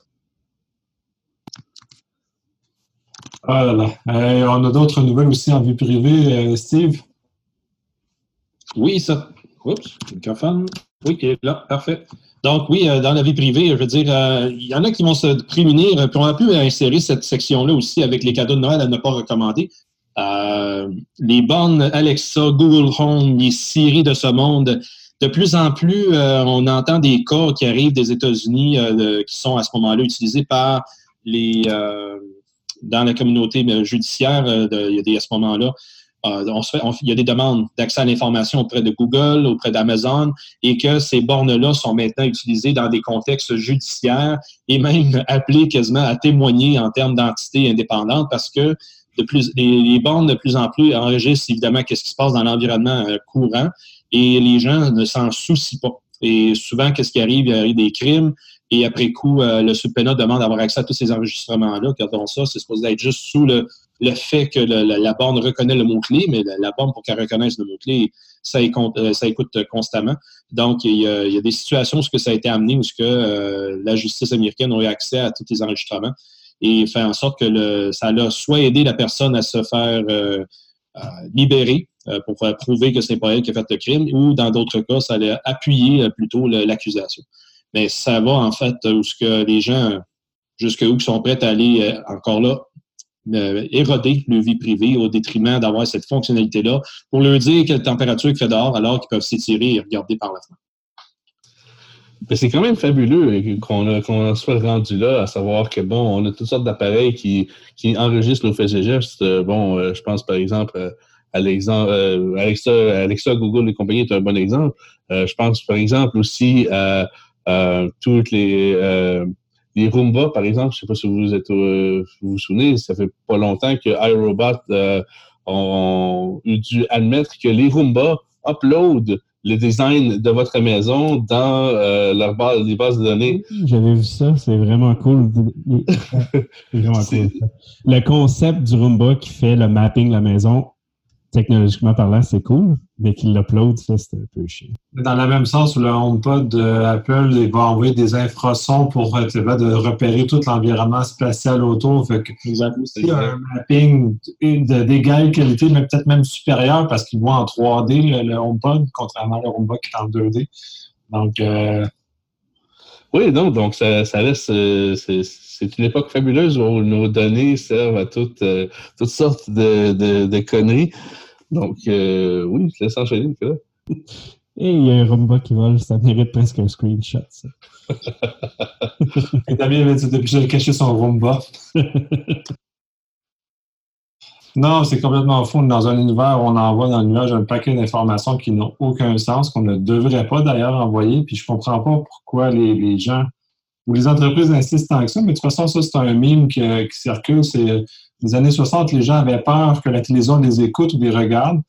Ah là là. Euh, on a d'autres nouvelles aussi en vie privée, euh, Steve? Oui, ça. Oups, microphone. Oui, il est là, parfait. Donc, oui, euh, dans la vie privée, je veux dire, il y en a qui vont se prémunir, puis on a pu insérer cette section-là aussi avec les cadeaux de Noël à ne pas recommander. les bornes Alexa, Google Home, les Siri de ce monde, de plus en plus, on entend des cas qui arrivent des États-Unis qui sont à ce moment-là utilisés par les, dans la communauté euh, judiciaire, euh, des, à ce moment-là, euh, il y a des demandes d'accès à l'information auprès de Google, auprès d'Amazon, et que ces bornes-là sont maintenant utilisées dans des contextes judiciaires et même appelées quasiment à témoigner en termes d'entité indépendante parce que les, bornes de plus en plus enregistrent évidemment ce qui se passe dans l'environnement courant et les gens ne s'en soucient pas. Et souvent, qu'est-ce qui arrive? Il y a des crimes, et après coup, euh, le subpénat demande d'avoir accès à tous ces enregistrements-là. Regardons ça, c'est supposé être juste sous le, fait que la, borne reconnaît le mot-clé, mais la, borne, pour qu'elle reconnaisse le mot-clé, ça, écoute, euh, écoute constamment. Donc, il y, a, des situations où ça a été amené, où que, euh, la justice américaine a eu accès à tous les enregistrements et fait en sorte que ça a soit aidé la personne à se faire libérer pour prouver que c'est pas elle qui a fait le crime, ou dans d'autres cas, ça allait appuyer plutôt l'accusation mais ça va en fait où ce que les gens, jusqu'à où ils sont prêts à aller euh, encore là, euh, éroder leur vie privée au détriment d'avoir cette fonctionnalité-là pour leur dire quelle température il fait dehors alors qu'ils peuvent s'étirer et regarder par la fenêtre. C'est quand même fabuleux qu'on soit rendu là, à savoir que, bon, on a toutes sortes d'appareils qui, enregistrent nos faits et gestes. Euh, bon, je pense par exemple à l'exemple, Alexa, Alexa, Google et compagnie est un bon exemple. je pense par exemple aussi à euh, toutes les, euh, les Roomba, par exemple, je ne sais pas si vous, êtes, euh, vous vous souvenez, ça fait pas longtemps que iRobot ont, dû admettre que les Roomba uploadent le design de votre maison dans leur base, les bases de données. J'avais vu ça, c'est vraiment cool. vraiment cool. Le concept du Roomba qui fait le mapping de la maison technologiquement parlant, c'est cool, mais qu'il l'upload, ça, c'est un peu chiant. Dans le même sens où le HomePod d'Apple il va envoyer des infrasons pour euh, de repérer tout l'environnement spatial autour. Fait que c'est un mapping d'égale qualité, mais peut-être même supérieur parce qu'il voit en 3D le, HomePod, contrairement au HomePod qui est en 2D. Donc, euh, Oui, donc, donc ça, ça laisse. Euh, c'est une époque fabuleuse où nos données servent à toutes, toutes sortes de, de, de conneries. Donc, euh, oui, je laisse enchaîner, Nicolas. Et il y a un Roomba qui vole, ça mérite presque un screenshot, ça. Damien avait dit depuis que caché son Roomba. non, c'est complètement fou. Dans un univers où on envoie dans le nuage un paquet d'informations qui n'ont aucun sens, qu'on ne devrait pas d'ailleurs envoyer. Puis je comprends pas pourquoi les, gens ou les entreprises insistent tant que ça. Mais de toute façon, ça, c'est un mime qui, qui circule. C'est les années 60, les gens avaient peur que la télévision les écoute ou les regarde.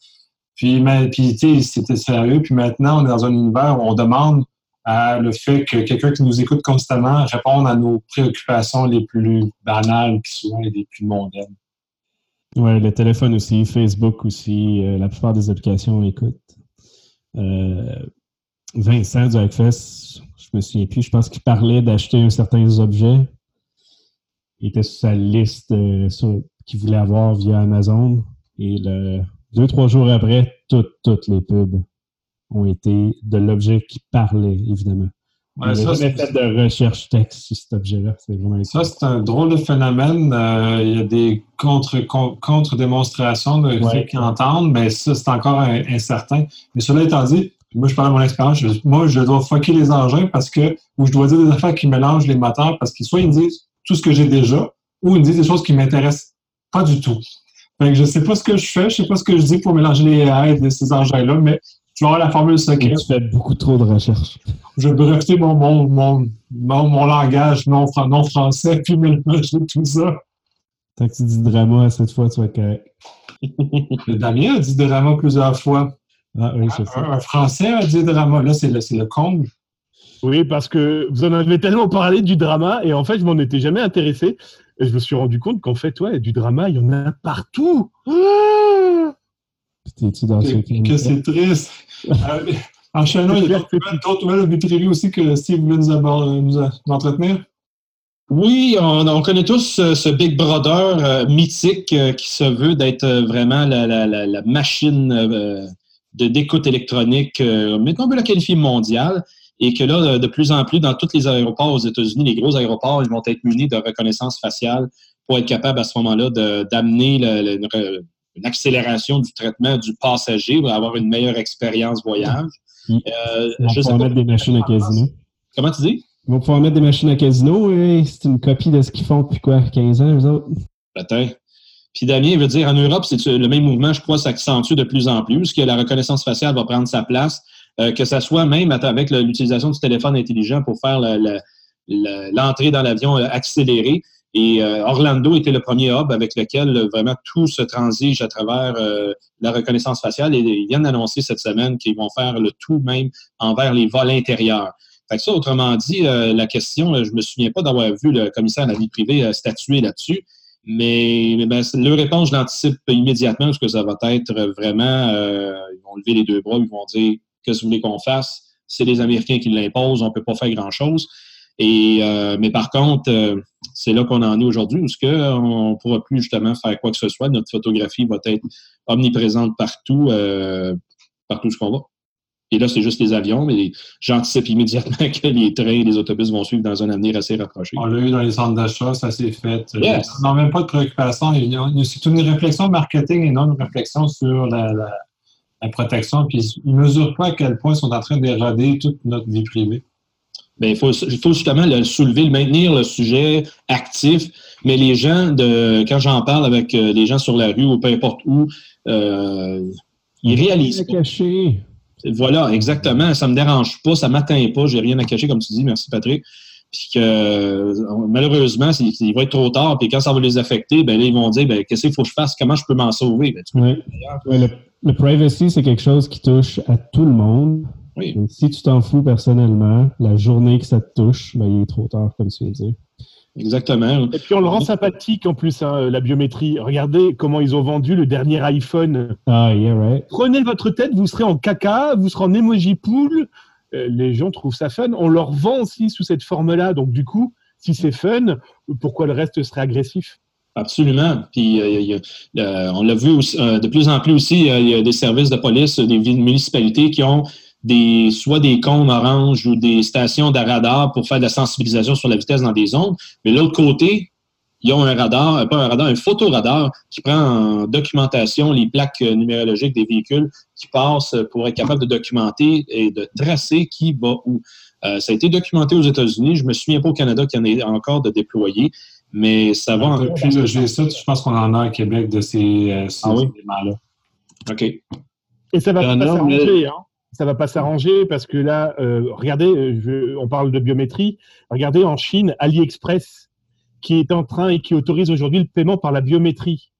Puis, puis c'était sérieux. Puis maintenant, on est dans un univers où on demande à le fait que quelqu'un qui nous écoute constamment réponde à nos préoccupations les plus banales, puis souvent les plus mondaines. Oui, le téléphone aussi, Facebook aussi, euh, la plupart des applications écoutent. Euh, Vincent du Hackfest, je me souviens plus, je pense qu'il parlait d'acheter un certain objet il était sur sa liste euh, qu'il voulait avoir via Amazon. Et le, deux, trois jours après, toutes, toutes les pubs ont été de l'objet qui parlait, évidemment. Ouais, ça, fait de recherche texte sur cet objet-là. Ça, c'est un drôle de phénomène. Euh, il y a des contre-démonstrations de ouais. qui entendent, mais ça, c'est encore incertain. Mais cela étant dit, moi, je parle de mon expérience. moi, je dois fucker les engins parce que, ou je dois dire des affaires qui mélangent les moteurs parce qu'ils soit ils me disent tout ce que j'ai déjà, ou ils me disent des choses qui ne m'intéressent pas du tout. Fait que je ne sais pas ce que je fais, je ne sais pas ce que je dis pour mélanger les AI de ces engins-là, mais tu vas la formule secrète. Tu fais beaucoup trop de recherches. Je vais breveter mon, mon, mon, mon, langage non, non français, puis mélanger tout ça. Tant que tu dis drama cette fois, tu vas correct. Damien a dit drama plusieurs fois. Ah oui, c'est ça. Un, Français a dit drama. Là, c'est le, le comble. Oui, parce que vous en avez tellement parlé du drama et en fait, je m'en étais jamais intéressé. Et je me suis rendu compte qu'en fait, ouais, du drama, il y en a partout. Ah que c'est triste. Euh, enchaînons, il y a d'autres nouvelles aussi que Steve voulait nous, nous, entretenir. Oui, on, connaît tous ce, Big Brother euh, mythique euh, qui se veut d'être vraiment la, la, la, machine de d'écoute électronique, maintenant on peut la qualifier mondiale, et que là, de plus en plus, dans tous les aéroports aux États-Unis, les gros aéroports, ils vont être munis de reconnaissance faciale pour être capable à ce moment-là d'amener une accélération du traitement du passager pour avoir une meilleure expérience voyage. Euh, Ils vont pouvoir mettre des machines à casino. Comment tu dis? Ils vont pouvoir mettre des machines à casino et c'est une copie de ce qu'ils font depuis quoi, 15 ans, eux autres? Peut-être. Puis Damien veut dire, en Europe, c'est le même mouvement, je crois, s'accentue de plus en plus, que la reconnaissance faciale va prendre sa place, euh, que ça soit même avec l'utilisation du téléphone intelligent pour faire l'entrée dans l'avion euh, accélérée. Et euh, Orlando était le premier hub avec lequel euh, vraiment tout se transige à travers euh, la reconnaissance faciale. Et ils viennent d'annoncer cette semaine qu'ils vont faire le tout même envers les vols intérieurs. Ça, autrement dit, la question, je me souviens pas d'avoir vu le commissaire de la vie privée statuer là-dessus, mais, mais ben, le réponse, je l'anticipe immédiatement parce que ça va être vraiment, ils vont lever les deux bras, ils vont dire qu'est-ce que vous voulez qu'on fasse? C'est les Américains qui l'imposent, on peut pas faire grand-chose. Et, euh, mais par contre, euh, c'est là qu'on en est aujourd'hui, où on ne pourra plus justement faire quoi que ce soit. Notre photographie va être omniprésente partout, euh, partout ce qu'on va. Et là, c'est juste les avions, mais j'anticipe immédiatement que les trains et les autobus vont suivre dans un avenir assez rapproché. On l'a eu dans les centres d'achat, ça s'est fait. Yes. Non, même pas de préoccupation. C'est une réflexion marketing et non une réflexion sur la, la protection. Puis ils ne mesurent pas à quel point ils sont en train d'érader toute notre vie privée. Bien, il faut, il faut justement le soulever, le maintenir le sujet actif. Mais les gens, de, quand j'en parle avec euh, les gens sur la rue ou peu importe où, euh, ils réalisent. Cacher. Voilà, exactement. Ça ne me dérange pas, ça ne m'atteint pas, j'ai rien à cacher, comme tu dis. Merci, Patrick. Puis que malheureusement, il va être trop tard. Puis quand ça va les affecter, ben là, ils vont dire ben, qu'est-ce qu'il faut que je fasse, comment je peux m'en sauver? Ben, le, le privacy, c'est quelque chose qui touche à tout le monde. Si tu t'en fous personnellement, la journée que ça te touche, ben, il est trop tard, comme tu viens de dire. Exactement. Et puis on le rend sympathique en plus, hein, la biométrie. Regardez comment ils ont vendu le dernier iPhone. Ah, yeah, right. Prenez votre tête, vous serez en caca, vous serez en emoji pool. Euh, les gens trouvent ça fun. On leur vend aussi sous cette forme-là. Donc du coup, si c'est fun, pourquoi le reste serait agressif? Absolument. Puis euh, on l'a vu euh, de plus en plus aussi, il y a des services de police, des municipalités qui ont des, soit des cônes orange ou des stations de radar pour faire de la sensibilisation sur la vitesse dans des zones. Mais l'autre côté, ils ont un radar, euh, pas un radar, un photoradar qui prend en documentation les plaques euh, numérologiques des véhicules qui passent pour être capable de documenter et de tracer qui va où. Euh, ça a été documenté aux États-Unis. Je me souviens pas au Canada qu'il y en ait encore de déployés, mais ça va encore. Puis le G7, je pense qu'on en a à Québec de ces, euh, ah oui? là OK. Et ça va pas s'arranger, hein? Ça va pas s'arranger parce que là, euh, regardez, euh, on parle de biométrie. Regardez en Chine, AliExpress, qui est en train et qui autorise aujourd'hui le paiement par la biométrie.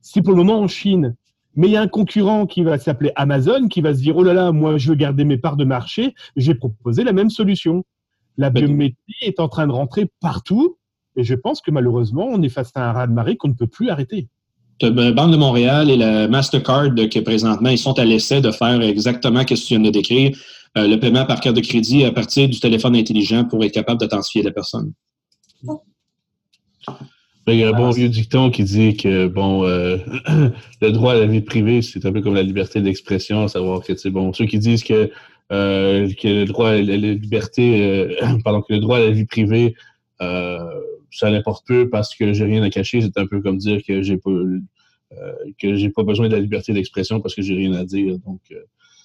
C'est pour le moment en Chine. Mais il y a un concurrent qui va s'appeler Amazon, qui va se dire, oh là là, moi je veux garder mes parts de marché, j'ai proposé la même solution. La ben biométrie est en train de rentrer partout, et je pense que malheureusement, on est face à un raz-de-marée qu'on ne peut plus arrêter. La Banque de Montréal et la Mastercard qui présentement, ils sont à l'essai de faire exactement ce que tu viens de décrire, euh, le paiement par carte de crédit à partir du téléphone intelligent pour être capable d'authentifier la personne. Ben, il y a un bon vieux dicton qui dit que bon, euh, le droit à la vie privée, c'est un peu comme la liberté d'expression, à savoir que c'est bon. Ceux qui disent que, euh, que le droit à la liberté, pardon, que le droit à la vie privée ça n'importe peu parce que j'ai rien à cacher. C'est un peu comme dire que j'ai que j'ai pas besoin de la liberté d'expression parce que j'ai rien à dire. Donc, euh,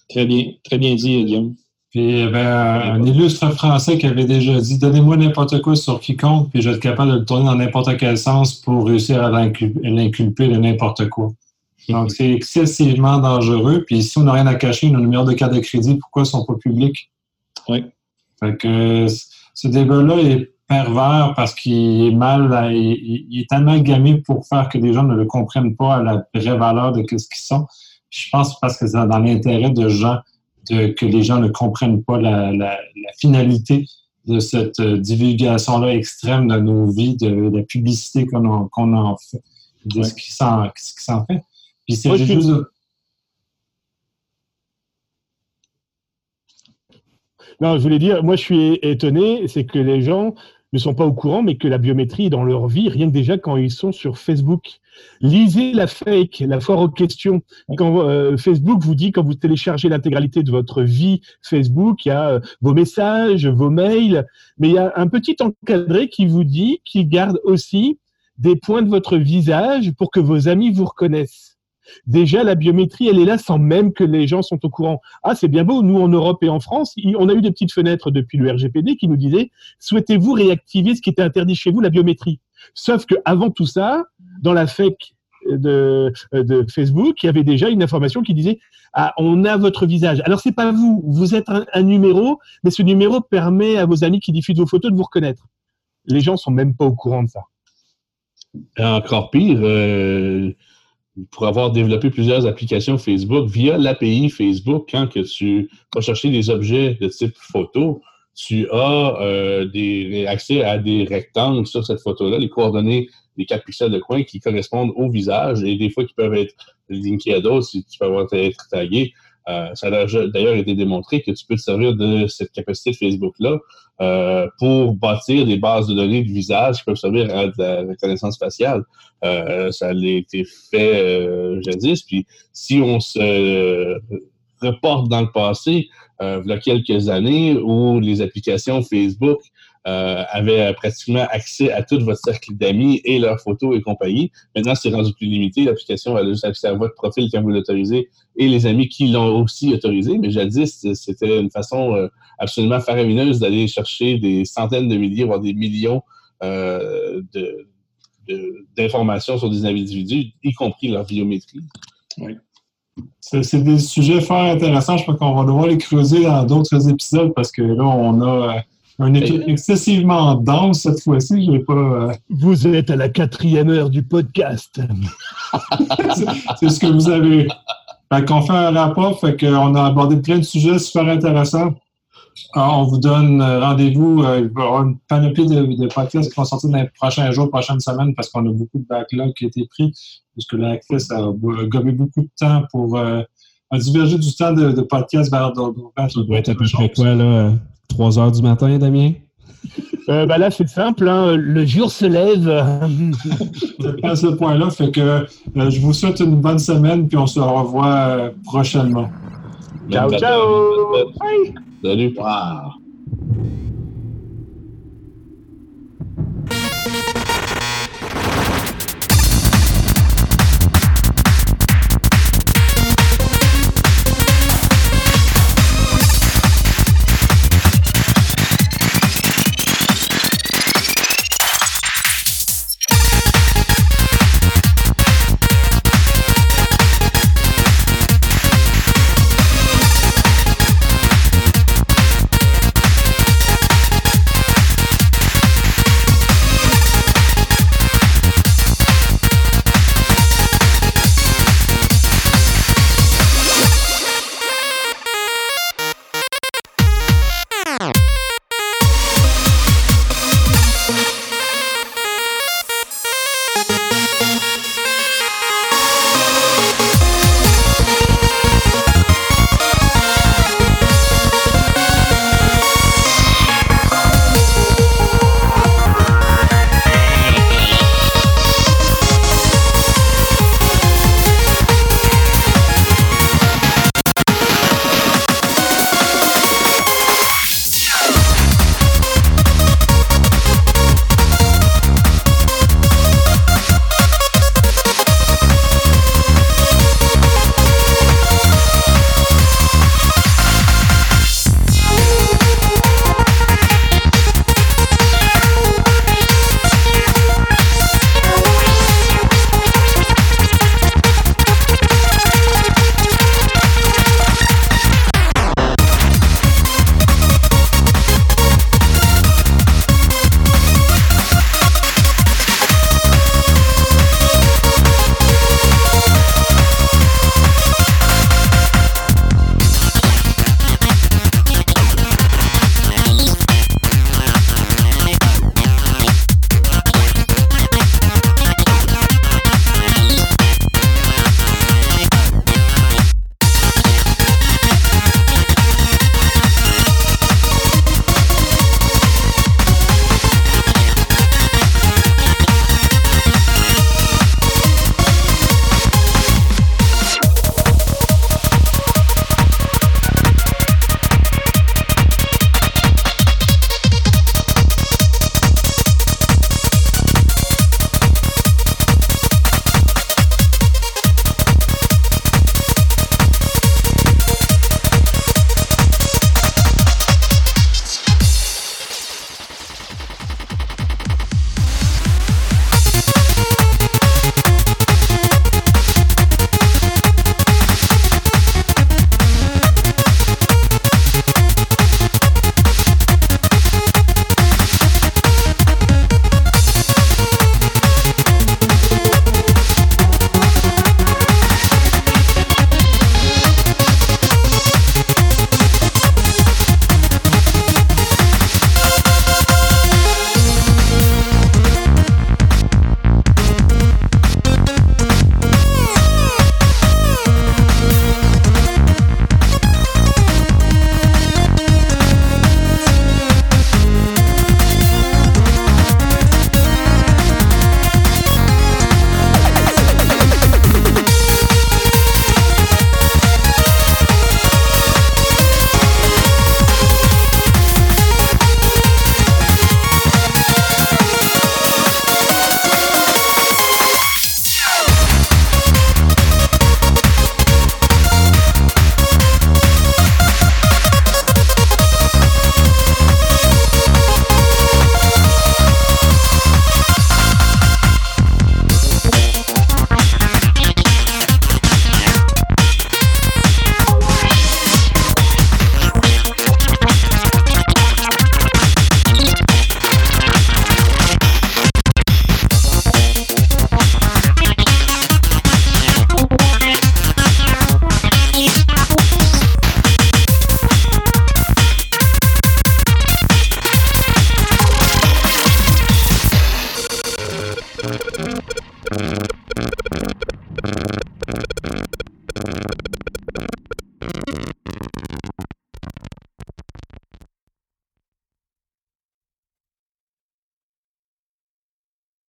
très bien, très bien dit, Guillaume. Puis il y avait un, illustre français qui avait déjà dit Donnez-moi n'importe quoi sur quiconque, puis je vais être capable de le tourner dans n'importe quel sens pour réussir à l'inculper de n'importe quoi. Donc, c'est excessivement dangereux. Puis si on n'a rien à cacher, nos numéros de carte de crédit, pourquoi ne sont pas publics? Oui. Fait que ce débat-là est pervers parce qu'il est mal, il, est tellement gamé pour faire que les gens ne le comprennent pas à la vraie valeur de ce qu'ils sont. Je pense parce que c'est dans l'intérêt de gens que les gens ne comprennent pas la, finalité de cette euh, divulgation-là extrême de nos vies, de, la publicité qu'on en, fait, de ce qui s'en fait. Puis c'est juste. Non, je voulais dire, moi je suis étonné, c'est que les gens ne sont pas au courant, mais que la biométrie est dans leur vie, rien que déjà quand ils sont sur Facebook. Lisez la fake, la foire aux questions. Quand euh, Facebook vous dit, quand vous téléchargez l'intégralité de votre vie Facebook, il y a euh, vos messages, vos mails, mais il y a un petit encadré qui vous dit qu'il garde aussi des points de votre visage pour que vos amis vous reconnaissent. Déjà, la biométrie, elle est là sans même que les gens sont au courant. Ah, c'est bien beau. Nous, en Europe et en France, on a eu des petites fenêtres depuis le RGPD qui nous disaient souhaitez-vous réactiver ce qui était interdit chez vous, la biométrie? Sauf que avant tout ça, dans la FEC de, Facebook, il y avait déjà une information qui disait ah, on a votre visage. Alors c'est pas vous, vous êtes un, numéro, mais ce numéro permet à vos amis qui diffusent vos photos de vous reconnaître. Les gens sont même pas au courant de ça. encore pire, euh, pour avoir développé plusieurs applications Facebook via l'API Facebook, quand que tu vas chercher des objets de type photo, tu as euh, accès à des rectangles sur cette photo-là, les coordonnées des 4 pixels de coin qui correspondent au visage et des fois qui peuvent être linkés à d'autres si tu peux avoir être tagué. Euh, ça a d'ailleurs été démontré que tu peux te servir de cette capacité de Facebook-là euh, pour bâtir des bases de données de visage qui peuvent servir à de la reconnaissance faciale. Euh, ça a été fait jadis. Puis si on se reporte dans le passé, il y a quelques années, où les applications Facebook euh, avait pratiquement accès à tout votre cercle d'amis et leurs photos et compagnie. Maintenant, c'est rendu plus limité. L'application a juste accès à votre profil quand vous l'autorisez et les amis qui l'ont aussi autorisé. Mais jadis, c'était une façon euh, absolument faramineuse d'aller chercher des centaines de milliers, voire des millions euh, d'informations sur des individus, y compris leur biométrie. Oui. C'est des sujets fort intéressants. Je pense qu'on va devoir les creuser dans d'autres épisodes parce que là, on a un étude excessivement dense cette fois-ci. Je pas. Euh, vous êtes à la quatrième heure du podcast. c'est ce que vous avez. Fait qu'on fait un rapport, fait qu'on a abordé plein de sujets super intéressants. on vous donne euh, rendez-vous. Euh, il va y avoir une panoplie de, podcasts qui vont sortir dans les prochains jours, prochaines semaines, parce qu'on a beaucoup de backlog qui a été pris, puisque l'access a gommé beaucoup de temps pour euh, diverger du temps de, podcasts vers d'autres. Ça doit être à peu près quoi, là? 3 heures du matin, Damien? Euh, ben là, c'est simple, hein. le jour se lève. à ce point-là, fait que euh, je vous souhaite une bonne semaine, puis on se revoit euh, prochainement. Ciao, ciao! Salut! Wow.